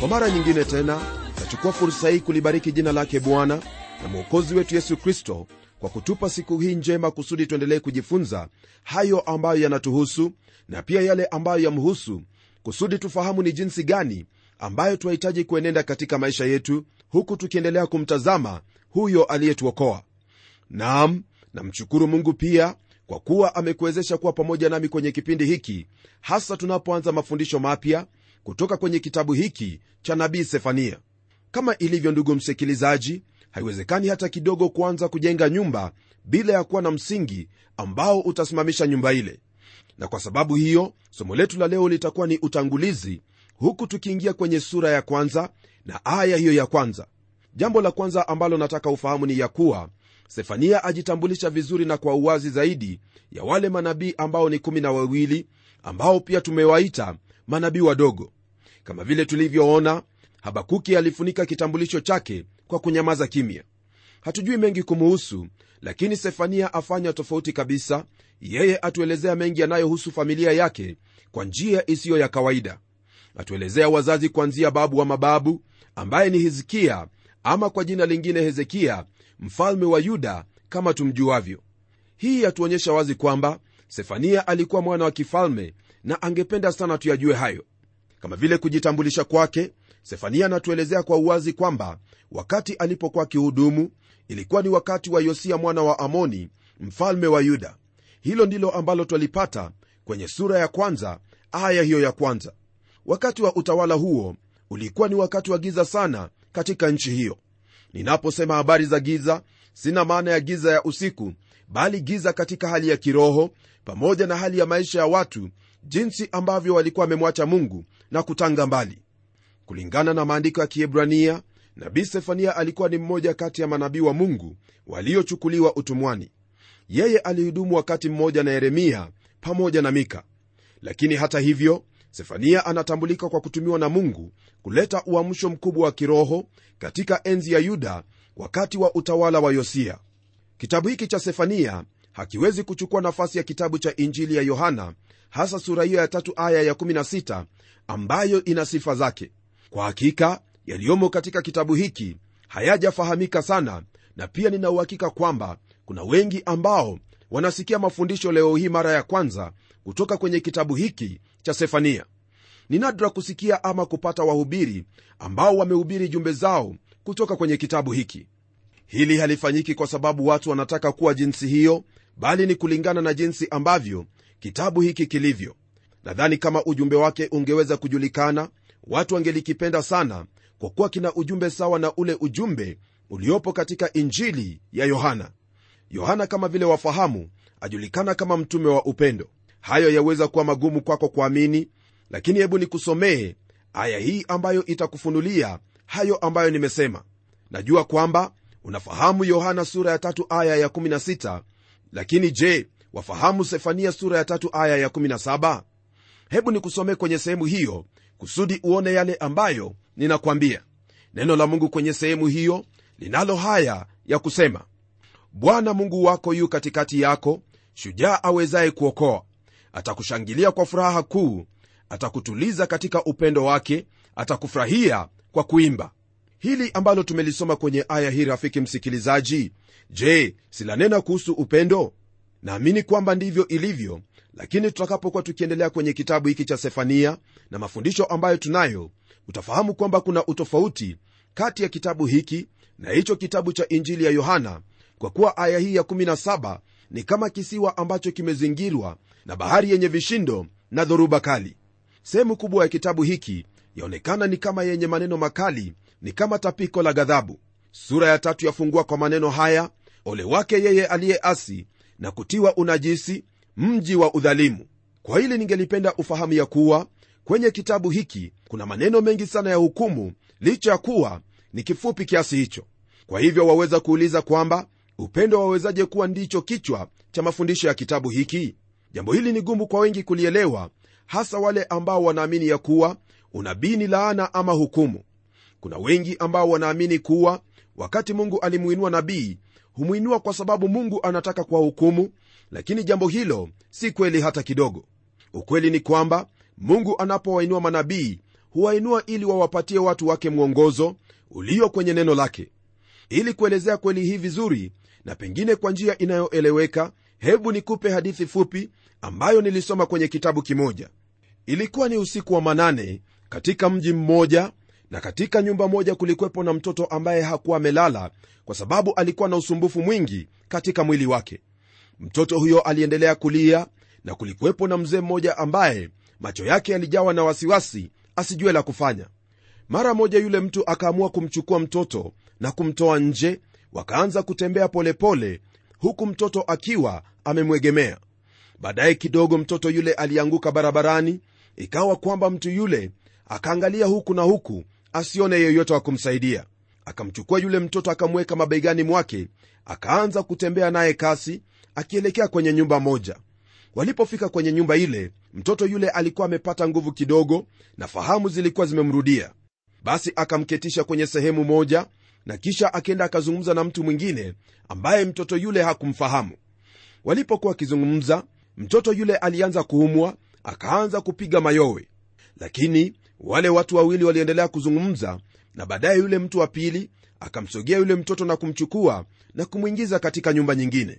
kwa mara nyingine tena nachukua fursa hii kulibariki jina lake bwana na mwokozi wetu yesu kristo kwa kutupa siku hii njema kusudi tuendelee kujifunza hayo ambayo yanatuhusu na pia yale ambayo yamhusu kusudi tufahamu ni jinsi gani ambayo tunahitaji kuenenda katika maisha yetu huku tukiendelea kumtazama huyo aliyetuokoa. Nam namshukuru mungu pia kwa kuwa amekuwezesha kuwa pamoja nami kwenye kipindi hiki hasa tunapoanza mafundisho mapya kutoka kwenye kitabu hiki cha nabii sefania. Kama ilivyo ndugu msikilizaji haiwezekani hata kidogo kuanza kujenga nyumba bila ya kuwa na msingi ambao utasimamisha nyumba ile. Na kwa sababu hiyo somo letu la leo litakuwa ni utangulizi huku tukiingia kwenye sura ya kwanza na aya hiyo ya kwanza. Jambo la kwanza ambalo nataka ufahamu ni ya kuwa sefania ajitambulisha vizuri na kwa uwazi zaidi ya wale manabii ambao ni kumi na wawili ambao pia tumewaita manabii wadogo. Kama vile tulivyoona habakuki alifunika kitambulisho chake kwa kunyamaza kimya. Hatujui mengi kumuhusu lakini sefania afanya tofauti kabisa. Yeye atuelezea mengi yanayohusu familia yake kwa njia isiyo ya kawaida. Atuelezea wazazi kuanzia babu wa mababu ambaye ni hizikia ama kwa jina lingine hezekia mfalme wa yuda kama tumjuavyo. Hii yatuonyesha wazi kwamba sefania alikuwa mwana wa kifalme na angependa sana tuyajue hayo. Kama vile kujitambulisha kwake sefania anatuelezea kwa uwazi kwamba wakati alipokuwa akihudumu ilikuwa ni wakati wa yosia mwana wa amoni mfalme wa yuda. Hilo ndilo ambalo twalipata kwenye sura ya kwanza aya hiyo ya kwanza. Wakati wa utawala huo ulikuwa ni wakati wa giza sana katika nchi hiyo. Ninaposema habari za giza sina maana ya giza ya usiku bali giza katika hali ya kiroho pamoja na hali ya maisha ya watu jinsi ambavyo walikuwa wamemwacha mungu na kutanga mbali. Kulingana na maandiko ya kiebrania nabii sefania alikuwa ni mmoja kati ya manabii wa mungu waliochukuliwa utumwani. Yeye alihudumu wakati mmoja na yeremia pamoja na mika. Lakini hata hivyo sefania anatambulika kwa kutumiwa na mungu kuleta uamsho mkubwa wa kiroho katika enzi ya yuda wakati wa utawala wa yosia. Kitabu hiki cha sefania hakiwezi kuchukua nafasi ya kitabu cha injili ya yohana hasa sura hiyo ya tatu aya ya 16 ambayo ina sifa zake. Kwa hakika yaliyomo katika kitabu hiki hayajafahamika sana na pia nina uhakika kwamba kuna wengi ambao wanasikia mafundisho leo hii mara ya kwanza kutoka kwenye kitabu hiki cha sefania. Ni nadra kusikia ama kupata wahubiri ambao wamehubiri jumbe zao kutoka kwenye kitabu hiki. Hili halifanyiki kwa sababu watu wanataka kuwa jinsi hiyo bali ni kulingana na jinsi ambavyo kitabu hiki kilivyo. Nadhani kama ujumbe wake ungeweza kujulikana watu wangelikipenda sana kwa kuwa kina ujumbe sawa na ule ujumbe uliopo katika injili ya yohana. Yohana kama vile wafahamu ajulikana kama mtume wa upendo. Hayo yaweza kuwa magumu kwako kuamini lakini hebu nikusomee aya hii ambayo itakufunulia hayo ambayo nimesema. Najua kwamba unafahamu yohana sura ya tatu aya ya 16 lakini je wafahamu sefania sura ya tatu aya ya 17 hebu nikusomee kwenye sehemu hiyo kusudi uone yale ambayo ninakwambia. Neno la mungu kwenye sehemu hiyo linalo haya ya kusema bwana mungu wako yu katikati yako shujaa awezaye kuokoa. Atakushangilia kwa furaha kuu atakutuliza katika upendo wake atakufurahia kwa kuimba. Hili ambalo tumelisoma kwenye aya hii rafiki msikilizaji je silanena kuhusu upendo naamini kwamba ndivyo ilivyo lakini tutakapokuwa tukiendelea kwenye kitabu hiki cha sefania na mafundisho ambayo tunayo utafahamu kwamba kuna utofauti kati ya kitabu hiki na hicho kitabu cha injili ya yohana kwa kuwa aya hii ya 17 ni kama kisiwa ambacho kimezingirwa na bahari yenye vishindo na dhoruba kali. Sehemu kubwa ya kitabu hiki yaonekana ni kama yenye maneno makali ni kama tapiko la ghadhabu. Sura ya tatu yafungua kwa maneno haya ole wake yeye aliyeasi na kutiwa unajisi mji wa udhalimu. Kwa hili ningelipenda ufahamu ya kuwa kwenye kitabu hiki kuna maneno mengi sana ya hukumu licha ya kuwa ni kifupi kiasi hicho. Kwa hivyo waweza kuuliza kwamba upendo wawezaje kuwa ndicho kichwa cha mafundisho ya kitabu hiki? Jambo hili ni gumu kwa wengi kulielewa hasa wale ambao wanaamini ya kuwa unabii ni laana ama hukumu. Kuna wengi ambao wanaamini kuwa wakati mungu alimuinua nabii humwinua kwa sababu mungu anataka kuwahukumu lakini jambo hilo si kweli hata kidogo. Ukweli ni kwamba mungu anapowainua manabii huwainua ili wawapatie watu wake mwongozo ulio kwenye neno lake. Ili kuelezea kweli hii vizuri na pengine kwa njia inayoeleweka hebu nikupe hadithi fupi ambayo nilisoma kwenye kitabu kimoja. Ilikuwa ni usiku wa manane katika mji mmoja na katika nyumba moja kulikwepo na mtoto ambaye hakuwa amelala kwa sababu alikuwa na usumbufu mwingi katika mwili wake. Mtoto huyo aliendelea kulia na kulikuwepo na mzee mmoja ambaye macho yake yalijawa na wasiwasi asijue la kufanya. Mara moja yule mtu akaamua kumchukua mtoto na kumtoa nje wakaanza kutembea polepole pole, huku mtoto akiwa amemwegemea. Baadaye kidogo mtoto yule alianguka barabarani ikawa kwamba mtu yule akaangalia huku na huku asione yeyote wa kumsaidia. Akamchukua yule mtoto akamweka mabegani mwake akaanza kutembea naye kasi akielekea kwenye nyumba moja. Walipofika kwenye nyumba ile mtoto yule alikuwa amepata nguvu kidogo na fahamu zilikuwa zimemrudia. Basi akamketisha kwenye sehemu moja na kisha akenda akazungumza na mtu mwingine ambaye mtoto yule hakumfahamu. Walipokuwa wakizungumza mtoto yule alianza kuumwa akaanza kupiga mayowe. Lakini wale watu wawili waliendelea kuzungumza na baadaye yule mtu wa pili akamsogea yule mtoto na kumchukua na kumwingiza katika nyumba nyingine.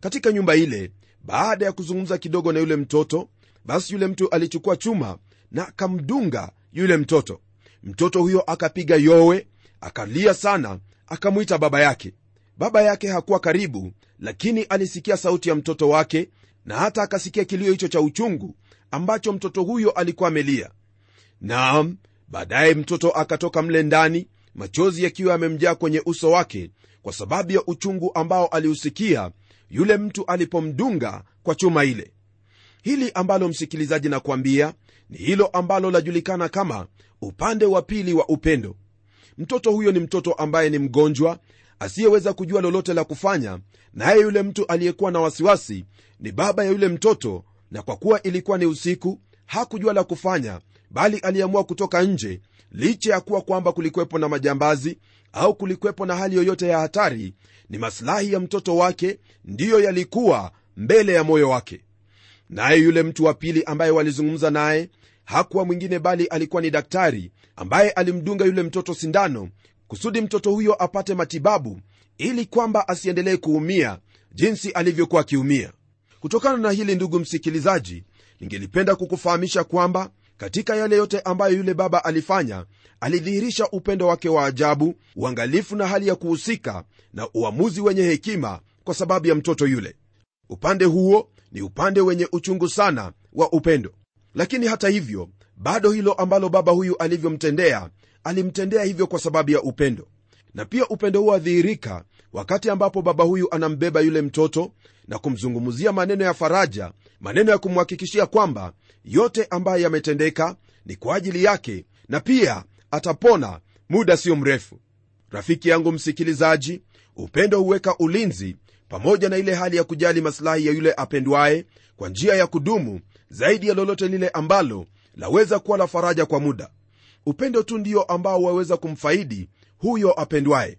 Katika nyumba ile baada ya kuzungumza kidogo na yule mtoto basi yule mtu alichukua chuma na akamdunga yule mtoto. Mtoto huyo akapiga yowe akalia sana akamwita baba yake. Baba yake hakuwa karibu lakini alisikia sauti ya mtoto wake na hata akasikia kilio hicho cha uchungu ambacho mtoto huyo alikuwa amelia naam baadaye mtoto akatoka mle ndani machozi yakiwa yamemjaa kwenye uso wake kwa sababu ya uchungu ambao aliusikia yule mtu alipomdunga kwa chuma ile. Hili ambalo msikilizaji nakwambia ni hilo ambalo lajulikana kama upande wa pili wa upendo. Mtoto huyo ni mtoto ambaye ni mgonjwa asiyeweza kujua lolote la kufanya naye yule mtu aliyekuwa na wasiwasi ni baba ya yule mtoto na kwa kuwa ilikuwa ni usiku hakujua la kufanya bali aliamua kutoka nje licha ya kuwa kwamba kulikwepo na majambazi au kulikwepo na hali yoyote ya hatari ni masilahi ya mtoto wake ndiyo yalikuwa mbele ya moyo wake. Naye yule mtu wa pili ambaye walizungumza naye hakuwa mwingine bali alikuwa ni daktari ambaye alimdunga yule mtoto sindano kusudi mtoto huyo apate matibabu ili kwamba asiendelee kuumia jinsi alivyokuwa akiumia. Kutokana na hili ndugu msikilizaji ningelipenda kukufahamisha kwamba katika yale yote ambayo yule baba alifanya alidhihirisha upendo wake wa ajabu uangalifu na hali ya kuhusika na uamuzi wenye hekima kwa sababu ya mtoto yule. Upande huo ni upande wenye uchungu sana wa upendo. Lakini hata hivyo bado hilo ambalo baba huyu alivyomtendea alimtendea hivyo kwa sababu ya upendo. Na pia upendo huo adhihirika wakati ambapo baba huyu anambeba yule mtoto na kumzungumzia maneno ya faraja maneno ya kumhakikishia kwamba yote ambayo yametendeka ni kwa ajili yake na pia atapona muda sio mrefu. Rafiki yangu msikilizaji upendo huweka ulinzi pamoja na ile hali ya kujali masilahi ya yule apendwaye kwa njia ya kudumu zaidi ya lolote lile ambalo laweza kuwa la faraja kwa muda. Upendo tu ndio ambao waweza kumfaidi huyo apendwaye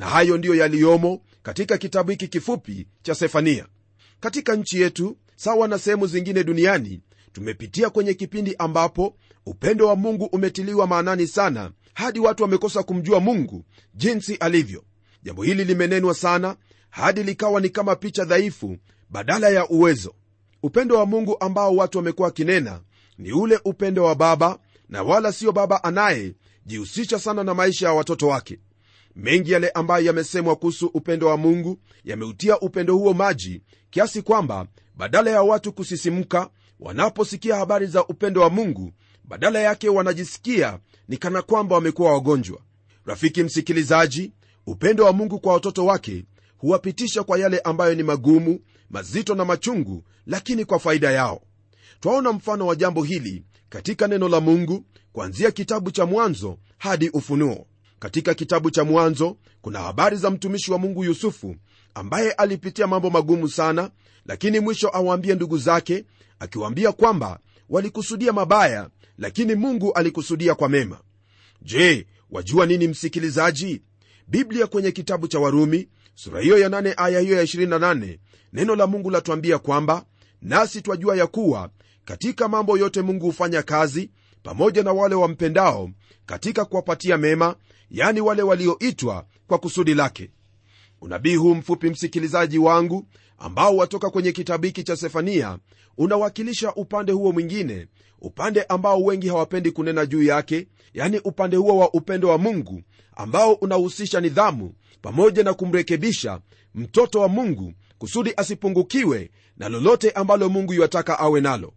na hayo ndiyo yaliyomo katika kitabu hiki kifupi cha sefania. Katika nchi yetu sawa na sehemu zingine duniani tumepitia kwenye kipindi ambapo upendo wa mungu umetiliwa maanani sana hadi watu wamekosa kumjua mungu jinsi alivyo. Jambo hili limenenwa sana hadi likawa ni kama picha dhaifu badala ya uwezo. Upendo wa mungu ambao watu wamekuwa wakinena ni ule upendo wa baba na wala sio baba anayejihusisha sana na maisha ya watoto wake mengi yale ambayo yamesemwa kuhusu upendo wa mungu yameutia upendo huo maji kiasi kwamba badala ya watu kusisimka wanaposikia habari za upendo wa mungu badala yake wanajisikia ni kana kwamba wamekuwa wagonjwa. Rafiki msikilizaji upendo wa mungu kwa watoto wake huwapitisha kwa yale ambayo ni magumu mazito na machungu lakini kwa faida yao. Twaona mfano wa jambo hili katika neno la mungu kuanzia kitabu cha mwanzo hadi ufunuo katika kitabu cha mwanzo kuna habari za mtumishi wa mungu yusufu ambaye alipitia mambo magumu sana lakini mwisho awaambie ndugu zake akiwaambia kwamba walikusudia mabaya lakini mungu alikusudia kwa mema. Je wajua nini msikilizaji? Biblia kwenye kitabu cha warumi sura hiyo ya 8 aya hiyo ya 28 neno la mungu latuambia kwamba nasi twajua ya kuwa katika mambo yote mungu hufanya kazi pamoja na wale wampendao katika kuwapatia mema yani wale walioitwa kwa kusudi lake. Unabii huu mfupi msikilizaji wangu ambao watoka kwenye kitabu hiki cha sefania unawakilisha upande huo mwingine upande ambao wengi hawapendi kunena juu yake yani upande huo wa upendo wa mungu ambao unahusisha nidhamu pamoja na kumrekebisha mtoto wa mungu kusudi asipungukiwe na lolote ambalo mungu yuataka awe nalo.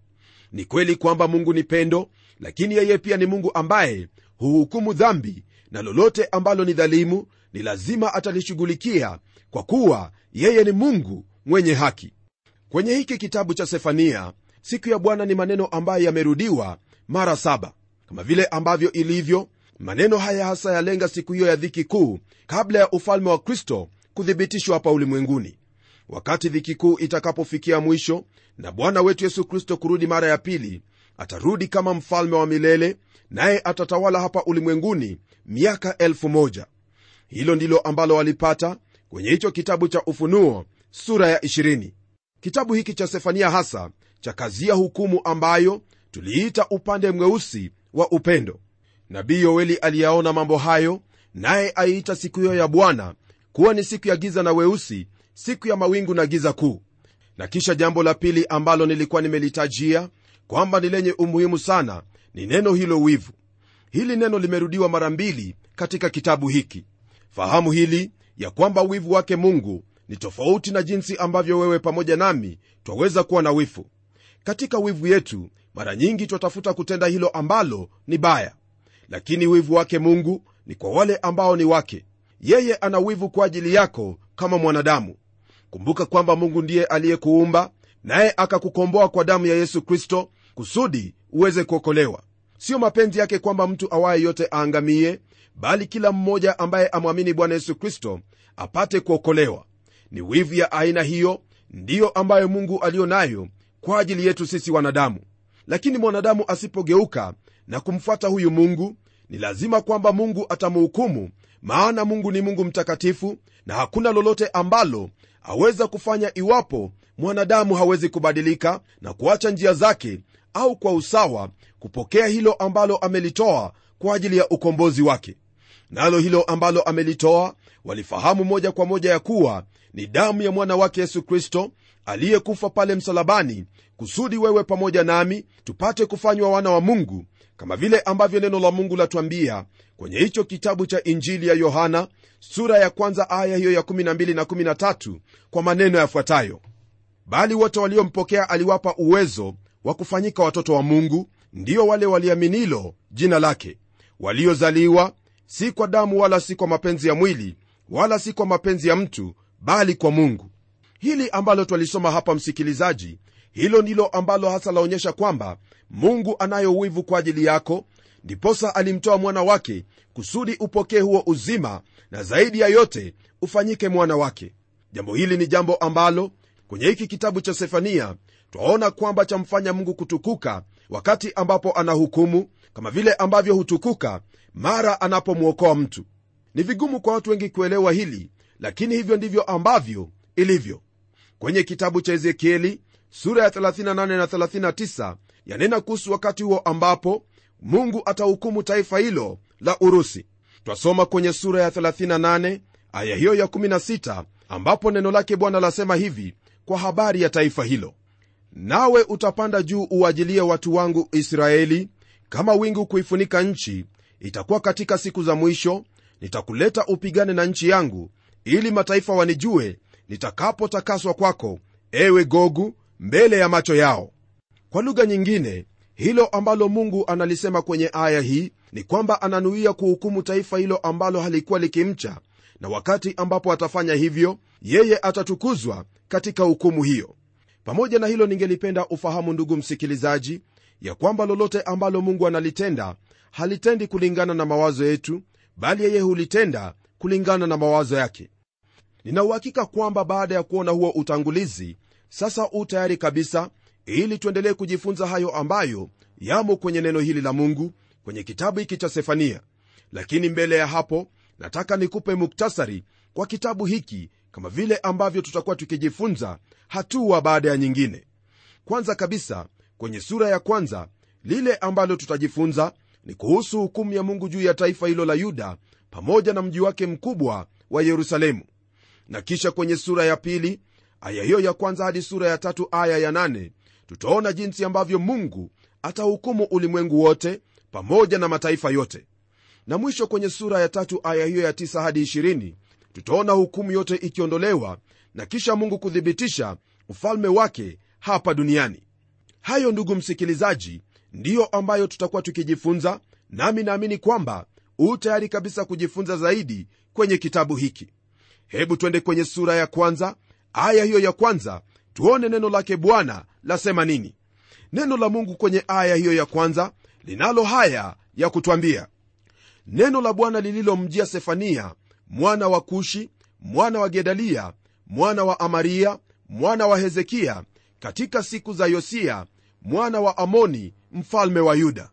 Ni kweli kwamba mungu ni pendo lakini yeye pia ni mungu ambaye huhukumu dhambi na lolote ambalo ni dhalimu ni lazima atalishughulikia kwa kuwa yeye ni mungu mwenye haki. Kwenye hiki kitabu cha sefania siku ya bwana ni maneno ambayo yamerudiwa mara saba. Kama vile ambavyo ilivyo maneno haya hasa yalenga siku hiyo ya dhiki kuu kabla ya ufalme wa kristo kuthibitishwa hapa ulimwenguni. Wakati dhiki kuu itakapofikia mwisho na bwana wetu yesu kristo kurudi mara ya pili atarudi kama mfalme wa milele naye atatawala hapa ulimwenguni miaka elfu moja. Hilo ndilo ambalo walipata kwenye hicho kitabu cha ufunuo sura ya 20 kitabu hiki cha sefania hasa cha kazia hukumu ambayo tuliita upande mweusi wa upendo. Nabii yoeli aliyaona mambo hayo naye aiita siku hiyo ya bwana kuwa ni siku ya giza na weusi siku ya mawingu na giza kuu. Na kisha jambo la pili ambalo nilikuwa nimelitajia kwamba ni lenye umuhimu sana ni neno hilo wivu. Hili neno limerudiwa mara mbili katika kitabu hiki. Fahamu hili ya kwamba wivu wake mungu ni tofauti na jinsi ambavyo wewe pamoja nami twaweza kuwa na wivu. Katika wivu yetu mara nyingi twatafuta kutenda hilo ambalo ni baya. Lakini wivu wake mungu ni kwa wale ambao ni wake. Yeye ana wivu kwa ajili yako kama mwanadamu. Kumbuka kwamba mungu ndiye aliyekuumba naye akakukomboa kwa damu ya yesu kristo kusudi uweze kuokolewa. Sio mapenzi yake kwamba mtu awaye yote aangamie bali kila mmoja ambaye amwamini bwana yesu kristo apate kuokolewa. Ni wivu ya aina hiyo ndiyo ambayo mungu aliyo nayo kwa ajili yetu sisi wanadamu. Lakini mwanadamu asipogeuka na kumfuata huyu mungu ni lazima kwamba mungu atamhukumu maana mungu ni mungu mtakatifu na hakuna lolote ambalo aweza kufanya iwapo mwanadamu hawezi kubadilika na kuacha njia zake au kwa usawa kupokea hilo ambalo amelitoa kwa ajili ya ukombozi wake. Nalo hilo ambalo amelitoa walifahamu moja kwa moja ya kuwa ni damu ya mwana wake yesu kristo aliyekufa pale msalabani kusudi wewe pamoja nami tupate kufanywa wana wa mungu kama vile ambavyo neno la mungu latwambia kwenye hicho kitabu cha injili ya yohana sura ya kwanza aya hiyo ya 12 na 13 kwa maneno yafuatayo. Bali wote waliompokea aliwapa uwezo wa kufanyika watoto wa mungu ndiyo wale waliaminilo jina lake. Waliozaliwa si kwa damu wala si kwa mapenzi ya mwili wala si kwa mapenzi ya mtu bali kwa mungu hili ambalo twalisoma hapa msikilizaji hilo ndilo ambalo hasa laonyesha kwamba mungu anayo wivu kwa ajili yako. Ndiposa alimtoa mwana wake kusudi upokee huo uzima na zaidi ya yote ufanyike mwana wake. Jambo hili ni jambo ambalo kwenye hiki kitabu cha sefania twaona kwamba chamfanya mungu kutukuka wakati ambapo anahukumu kama vile ambavyo hutukuka mara anapomwokoa mtu. Ni vigumu kwa watu wengi kuelewa hili lakini hivyo ndivyo ambavyo ilivyo kwenye kitabu cha ezekieli sura ya 38 na 39 yanena kuhusu wakati huo ambapo mungu atahukumu taifa hilo la urusi. Twasoma kwenye sura ya 38 aya hiyo ya 16 ambapo neno lake bwana lasema hivi kwa habari ya taifa hilo. Nawe utapanda juu uajilie watu wangu israeli kama wingu kuifunika nchi itakuwa katika siku za mwisho nitakuleta upigane na nchi yangu ili mataifa wanijue nitakapotakaswa kwako ewe gogu mbele ya macho yao. Kwa lugha nyingine hilo ambalo mungu analisema kwenye aya hii ni kwamba ananuia kuhukumu taifa hilo ambalo halikuwa likimcha na wakati ambapo atafanya hivyo yeye atatukuzwa katika hukumu hiyo. Pamoja na hilo ningelipenda ufahamu ndugu msikilizaji ya kwamba lolote ambalo mungu analitenda halitendi kulingana na mawazo yetu bali yeye hulitenda kulingana na mawazo yake ninauhakika kwamba baada ya kuona huo utangulizi sasa u tayari kabisa ili tuendelee kujifunza hayo ambayo yamo kwenye neno hili la mungu kwenye kitabu hiki cha sefania. Lakini mbele ya hapo nataka nikupe muktasari kwa kitabu hiki kama vile ambavyo tutakuwa tukijifunza hatua baada ya nyingine. Kwanza kabisa kwenye sura ya kwanza lile ambalo tutajifunza ni kuhusu hukumu ya mungu juu ya taifa hilo la yuda pamoja na mji wake mkubwa wa yerusalemu na kisha kwenye sura ya pili aya hiyo ya kwanza hadi sura ya tatu aya ya nane tutaona jinsi ambavyo mungu atahukumu ulimwengu wote pamoja na mataifa yote. Na mwisho kwenye sura ya tatu aya hiyo ya tisa hadi ishirini tutaona hukumu yote ikiondolewa na kisha mungu kuthibitisha ufalme wake hapa duniani. Hayo ndugu msikilizaji ndiyo ambayo tutakuwa tukijifunza nami naamini kwamba u tayari kabisa kujifunza zaidi kwenye kitabu hiki hebu twende kwenye sura ya kwanza aya hiyo ya kwanza tuone neno lake bwana lasema nini. Neno la mungu kwenye aya hiyo ya kwanza linalo haya ya kutwambia. Neno la bwana lililomjia sefania mwana wa kushi mwana wa gedalia mwana wa amaria mwana wa hezekia katika siku za yosia mwana wa amoni mfalme wa yuda.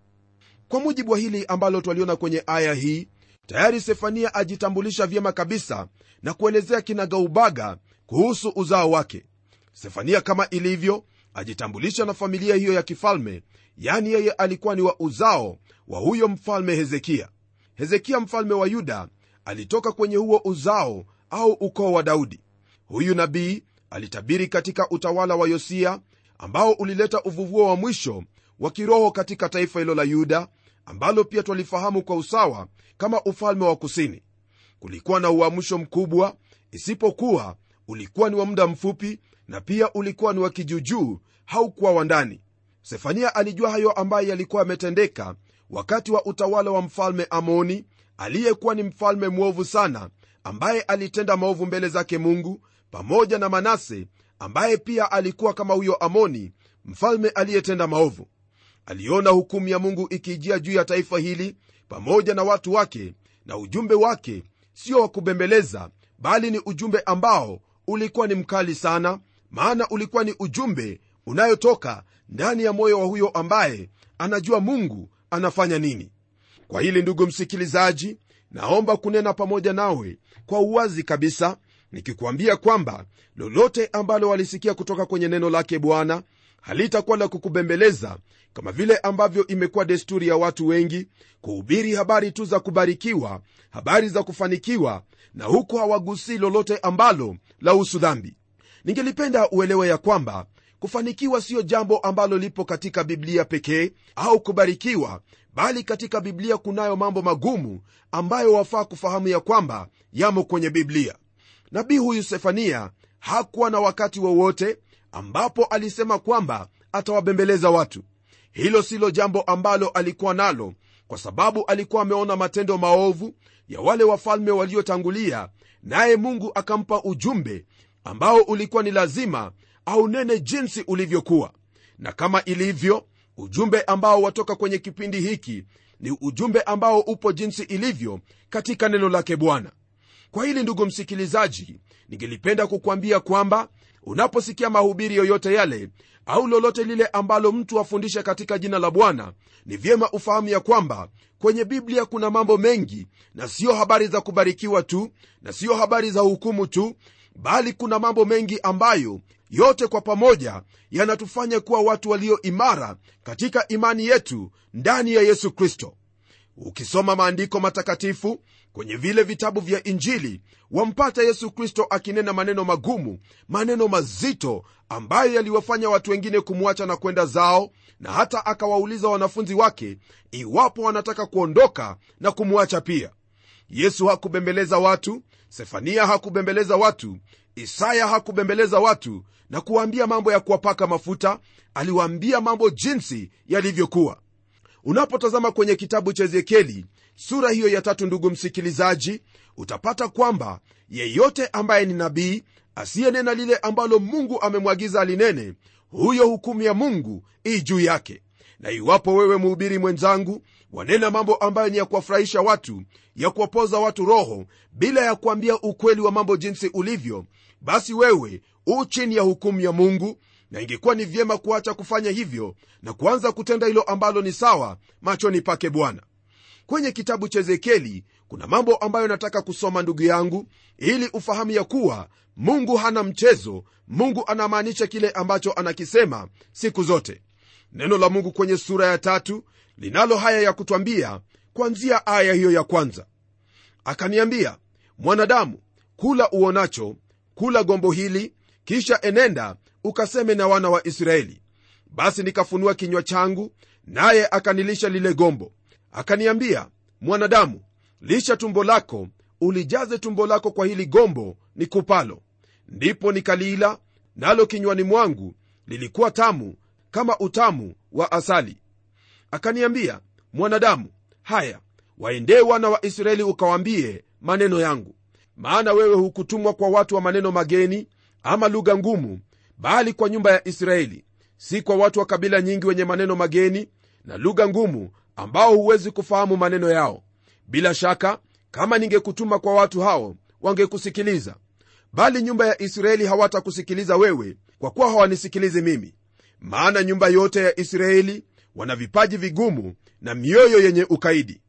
Kwa mujibu wa hili ambalo twaliona kwenye aya hii tayari sefania ajitambulisha vyema kabisa na kuelezea kinagaubaga kuhusu uzao wake. Sefania kama ilivyo ajitambulisha na familia hiyo ya kifalme yani yeye alikuwa ni wa uzao wa huyo mfalme hezekia. Hezekia mfalme wa yuda alitoka kwenye huo uzao au ukoo wa daudi. Huyu nabii alitabiri katika utawala wa yosia ambao ulileta uvuvuo wa mwisho wa kiroho katika taifa hilo la yuda ambalo pia twalifahamu kwa usawa kama ufalme wa kusini. Kulikuwa na uamsho mkubwa isipokuwa ulikuwa ni wa muda mfupi na pia ulikuwa ni wa kijuujuu haukuwa wa ndani. Sefania alijua hayo ambayo yalikuwa yametendeka wakati wa utawala wa mfalme amoni aliyekuwa ni mfalme mwovu sana ambaye alitenda maovu mbele zake mungu pamoja na manase ambaye pia alikuwa kama huyo amoni mfalme aliyetenda maovu aliona hukumu ya mungu ikijia juu ya taifa hili pamoja na watu wake na ujumbe wake sio wa kubembeleza bali ni ujumbe ambao ulikuwa ni mkali sana maana ulikuwa ni ujumbe unayotoka ndani ya moyo wa huyo ambaye anajua mungu anafanya nini. Kwa hili ndugu msikilizaji naomba kunena pamoja nawe kwa uwazi kabisa nikikuambia kwamba lolote ambalo walisikia kutoka kwenye neno lake bwana halitakuwa la kukubembeleza kama vile ambavyo imekuwa desturi ya watu wengi kuhubiri habari tu za kubarikiwa habari za kufanikiwa na huku hawagusii lolote ambalo lahusu dhambi. Ningelipenda uelewe ya kwamba kufanikiwa siyo jambo ambalo lipo katika biblia pekee au kubarikiwa bali katika biblia kunayo mambo magumu ambayo wafaa kufahamu ya kwamba yamo kwenye biblia. Nabii huyu sefania hakuwa na wakati wowote ambapo alisema kwamba atawabembeleza watu. Hilo silo jambo ambalo alikuwa nalo kwa sababu alikuwa ameona matendo maovu ya wale wafalme waliotangulia naye mungu akampa ujumbe ambao ulikuwa ni lazima aunene jinsi ulivyokuwa. Na kama ilivyo ujumbe ambao watoka kwenye kipindi hiki ni ujumbe ambao upo jinsi ilivyo katika neno lake bwana kwa hili ndugu msikilizaji ningelipenda kukwambia kwamba unaposikia mahubiri yoyote yale au lolote lile ambalo mtu afundisha katika jina la bwana ni vyema ufahamu ya kwamba kwenye biblia kuna mambo mengi na siyo habari za kubarikiwa tu na siyo habari za hukumu tu bali kuna mambo mengi ambayo yote kwa pamoja yanatufanya kuwa watu walio imara katika imani yetu ndani ya yesu kristo ukisoma maandiko matakatifu kwenye vile vitabu vya injili wampata yesu kristo akinena maneno magumu maneno mazito ambayo yaliwafanya watu wengine kumwacha na kwenda zao na hata akawauliza wanafunzi wake iwapo wanataka kuondoka na kumwacha pia. Yesu hakubembeleza watu sefania hakubembeleza watu isaya hakubembeleza watu na kuwaambia mambo ya kuwapaka mafuta aliwaambia mambo jinsi yalivyokuwa unapotazama kwenye kitabu cha ezekieli sura hiyo ya tatu ndugu msikilizaji utapata kwamba yeyote ambaye ni nabii asiyenena lile ambalo mungu amemwagiza alinene huyo hukumu ya mungu ii juu yake. Na iwapo wewe mhubiri mwenzangu wanena mambo ambayo ni ya kuwafurahisha watu ya kuwapoza watu roho bila ya kuambia ukweli wa mambo jinsi ulivyo basi wewe u chini ya hukumu ya mungu na ingekuwa ni vyema kuacha kufanya hivyo na kuanza kutenda hilo ambalo ni sawa machoni pake bwana. Kwenye kitabu cha ezekieli kuna mambo ambayo nataka kusoma ndugu yangu ili ufahamu ya kuwa mungu hana mchezo mungu anamaanisha kile ambacho anakisema siku zote. Neno la mungu kwenye sura ya tatu linalo haya ya kutwambia kwanzia aya hiyo ya kwanza. Akaniambia mwanadamu kula uonacho kula gombo hili kisha enenda ukaseme na wana wa israeli basi nikafunua kinywa changu naye akanilisha lile gombo. Akaniambia mwanadamu lisha tumbo lako ulijaze tumbo lako kwa hili gombo ni kupalo. Ndipo nikaliila nalo kinywani mwangu lilikuwa tamu kama utamu wa asali. Akaniambia mwanadamu haya waendee wana wa israeli ukawaambie maneno yangu. Maana wewe hukutumwa kwa watu wa maneno mageni ama lugha ngumu bali kwa nyumba ya israeli si kwa watu wa kabila nyingi wenye maneno mageni na lugha ngumu ambao huwezi kufahamu maneno yao. Bila shaka kama ningekutuma kwa watu hao wangekusikiliza. Bali nyumba ya israeli hawatakusikiliza wewe kwa kuwa hawanisikilizi mimi. Maana nyumba yote ya israeli wana vipaji vigumu na mioyo yenye ukaidi.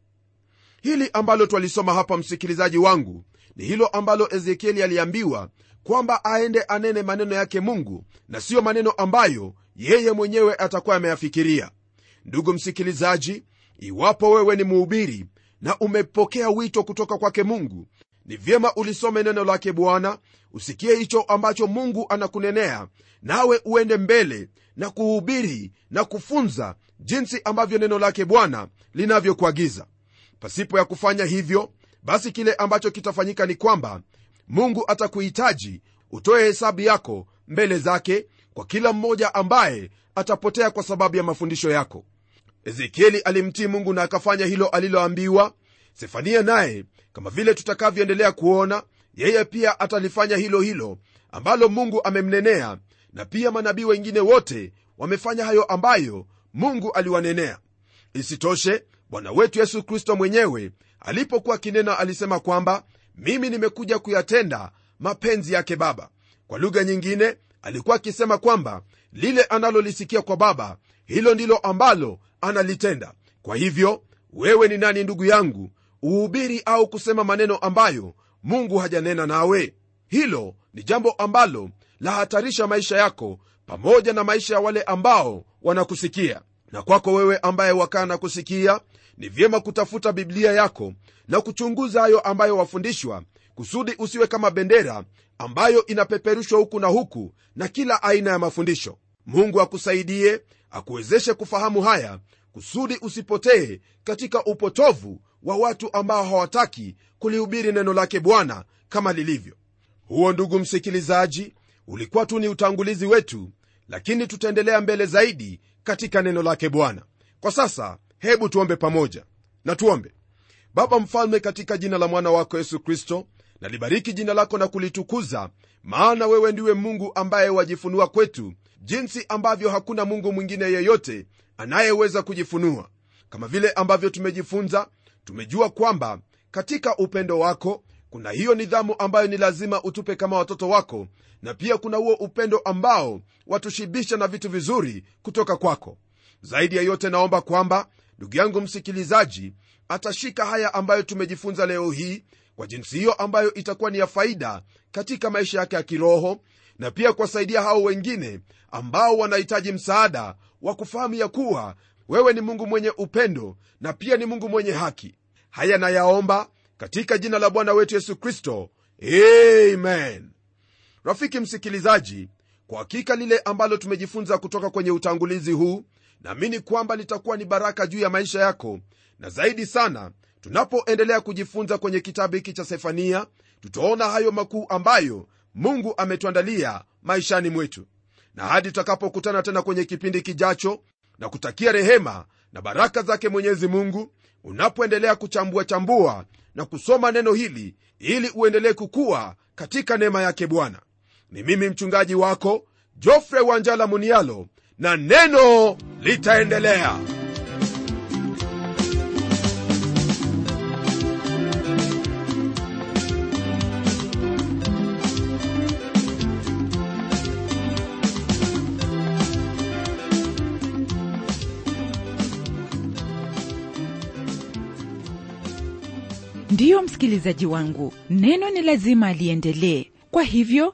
Hili ambalo twalisoma hapa msikilizaji wangu ni hilo ambalo ezekieli aliambiwa kwamba aende anene maneno yake mungu na siyo maneno ambayo yeye mwenyewe atakuwa ameyafikiria. Ndugu msikilizaji iwapo wewe ni mhubiri na umepokea wito kutoka kwake mungu ni vyema ulisome neno lake bwana usikie hicho ambacho mungu anakunenea nawe uende mbele na kuhubiri na kufunza jinsi ambavyo neno lake bwana linavyokuagiza. Pasipo ya kufanya hivyo basi kile ambacho kitafanyika ni kwamba mungu atakuhitaji utoe hesabu yako mbele zake kwa kila mmoja ambaye atapotea kwa sababu ya mafundisho yako. Ezekieli alimtii mungu na akafanya hilo aliloambiwa. Sefania naye kama vile tutakavyoendelea kuona yeye pia atalifanya hilo hilo ambalo mungu amemnenea na pia manabii wengine wote wamefanya hayo ambayo mungu aliwanenea. Isitoshe bwana wetu yesu kristo mwenyewe alipokuwa kinena alisema kwamba mimi nimekuja kuyatenda mapenzi yake baba. Kwa lugha nyingine alikuwa akisema kwamba lile analolisikia kwa baba hilo ndilo ambalo analitenda. Kwa hivyo wewe ni nani ndugu yangu uhubiri au kusema maneno ambayo mungu hajanena nawe? Hilo ni jambo ambalo lahatarisha maisha yako pamoja na maisha ya wale ambao wanakusikia. Na kwako wewe ambaye wakaa na kusikia ni vyema kutafuta biblia yako na kuchunguza hayo ambayo wafundishwa kusudi usiwe kama bendera ambayo inapeperushwa huku na huku na kila aina ya mafundisho. Mungu akusaidie akuwezeshe kufahamu haya kusudi usipotee katika upotovu wa watu ambao hawataki kulihubiri neno lake bwana kama lilivyo. Huo ndugu msikilizaji ulikuwa tu ni utangulizi wetu lakini tutaendelea mbele zaidi katika neno lake bwana. Kwa sasa hebu tuombe pamoja. Na tuombe. Baba mfalme katika jina la mwana wako yesu kristo nalibariki jina lako na kulitukuza maana wewe ndiwe mungu ambaye wajifunua kwetu jinsi ambavyo hakuna mungu mwingine yeyote anayeweza kujifunua. Kama vile ambavyo tumejifunza tumejua kwamba katika upendo wako kuna hiyo nidhamu ambayo ni lazima utupe kama watoto wako na pia kuna huo upendo ambao watushibisha na vitu vizuri kutoka kwako. Zaidi ya yote naomba kwamba ndugu yangu msikilizaji atashika haya ambayo tumejifunza leo hii kwa jinsi hiyo ambayo itakuwa ni ya faida katika maisha yake ya kiroho na pia kuwasaidia hao wengine ambao wanahitaji msaada wa kufahamu ya kuwa wewe ni mungu mwenye upendo na pia ni mungu mwenye haki. Haya nayaomba katika jina la bwana wetu yesu kristo. Amen. Rafiki msikilizaji kwa hakika lile ambalo tumejifunza kutoka kwenye utangulizi huu naamini kwamba litakuwa ni baraka juu ya maisha yako. Na zaidi sana tunapoendelea kujifunza kwenye kitabu hiki cha sefania tutaona hayo makuu ambayo mungu ametuandalia maishani mwetu. Na hadi tutakapokutana tena kwenye kipindi kijacho na kutakia rehema na baraka zake mwenyezi mungu unapoendelea kuchambua chambua na kusoma neno hili ili uendelee kukua katika neema yake bwana. Ni mimi mchungaji wako jofre wanjala munialo na neno litaendelea. Ndiyo msikilizaji wangu neno ni lazima aliendelee kwa hivyo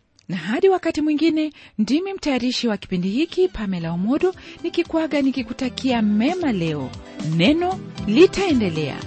na hadi wakati mwingine ndimi mtayarishi wa kipindi hiki pamela omodo nikikwaga nikikutakia mema leo. Neno litaendelea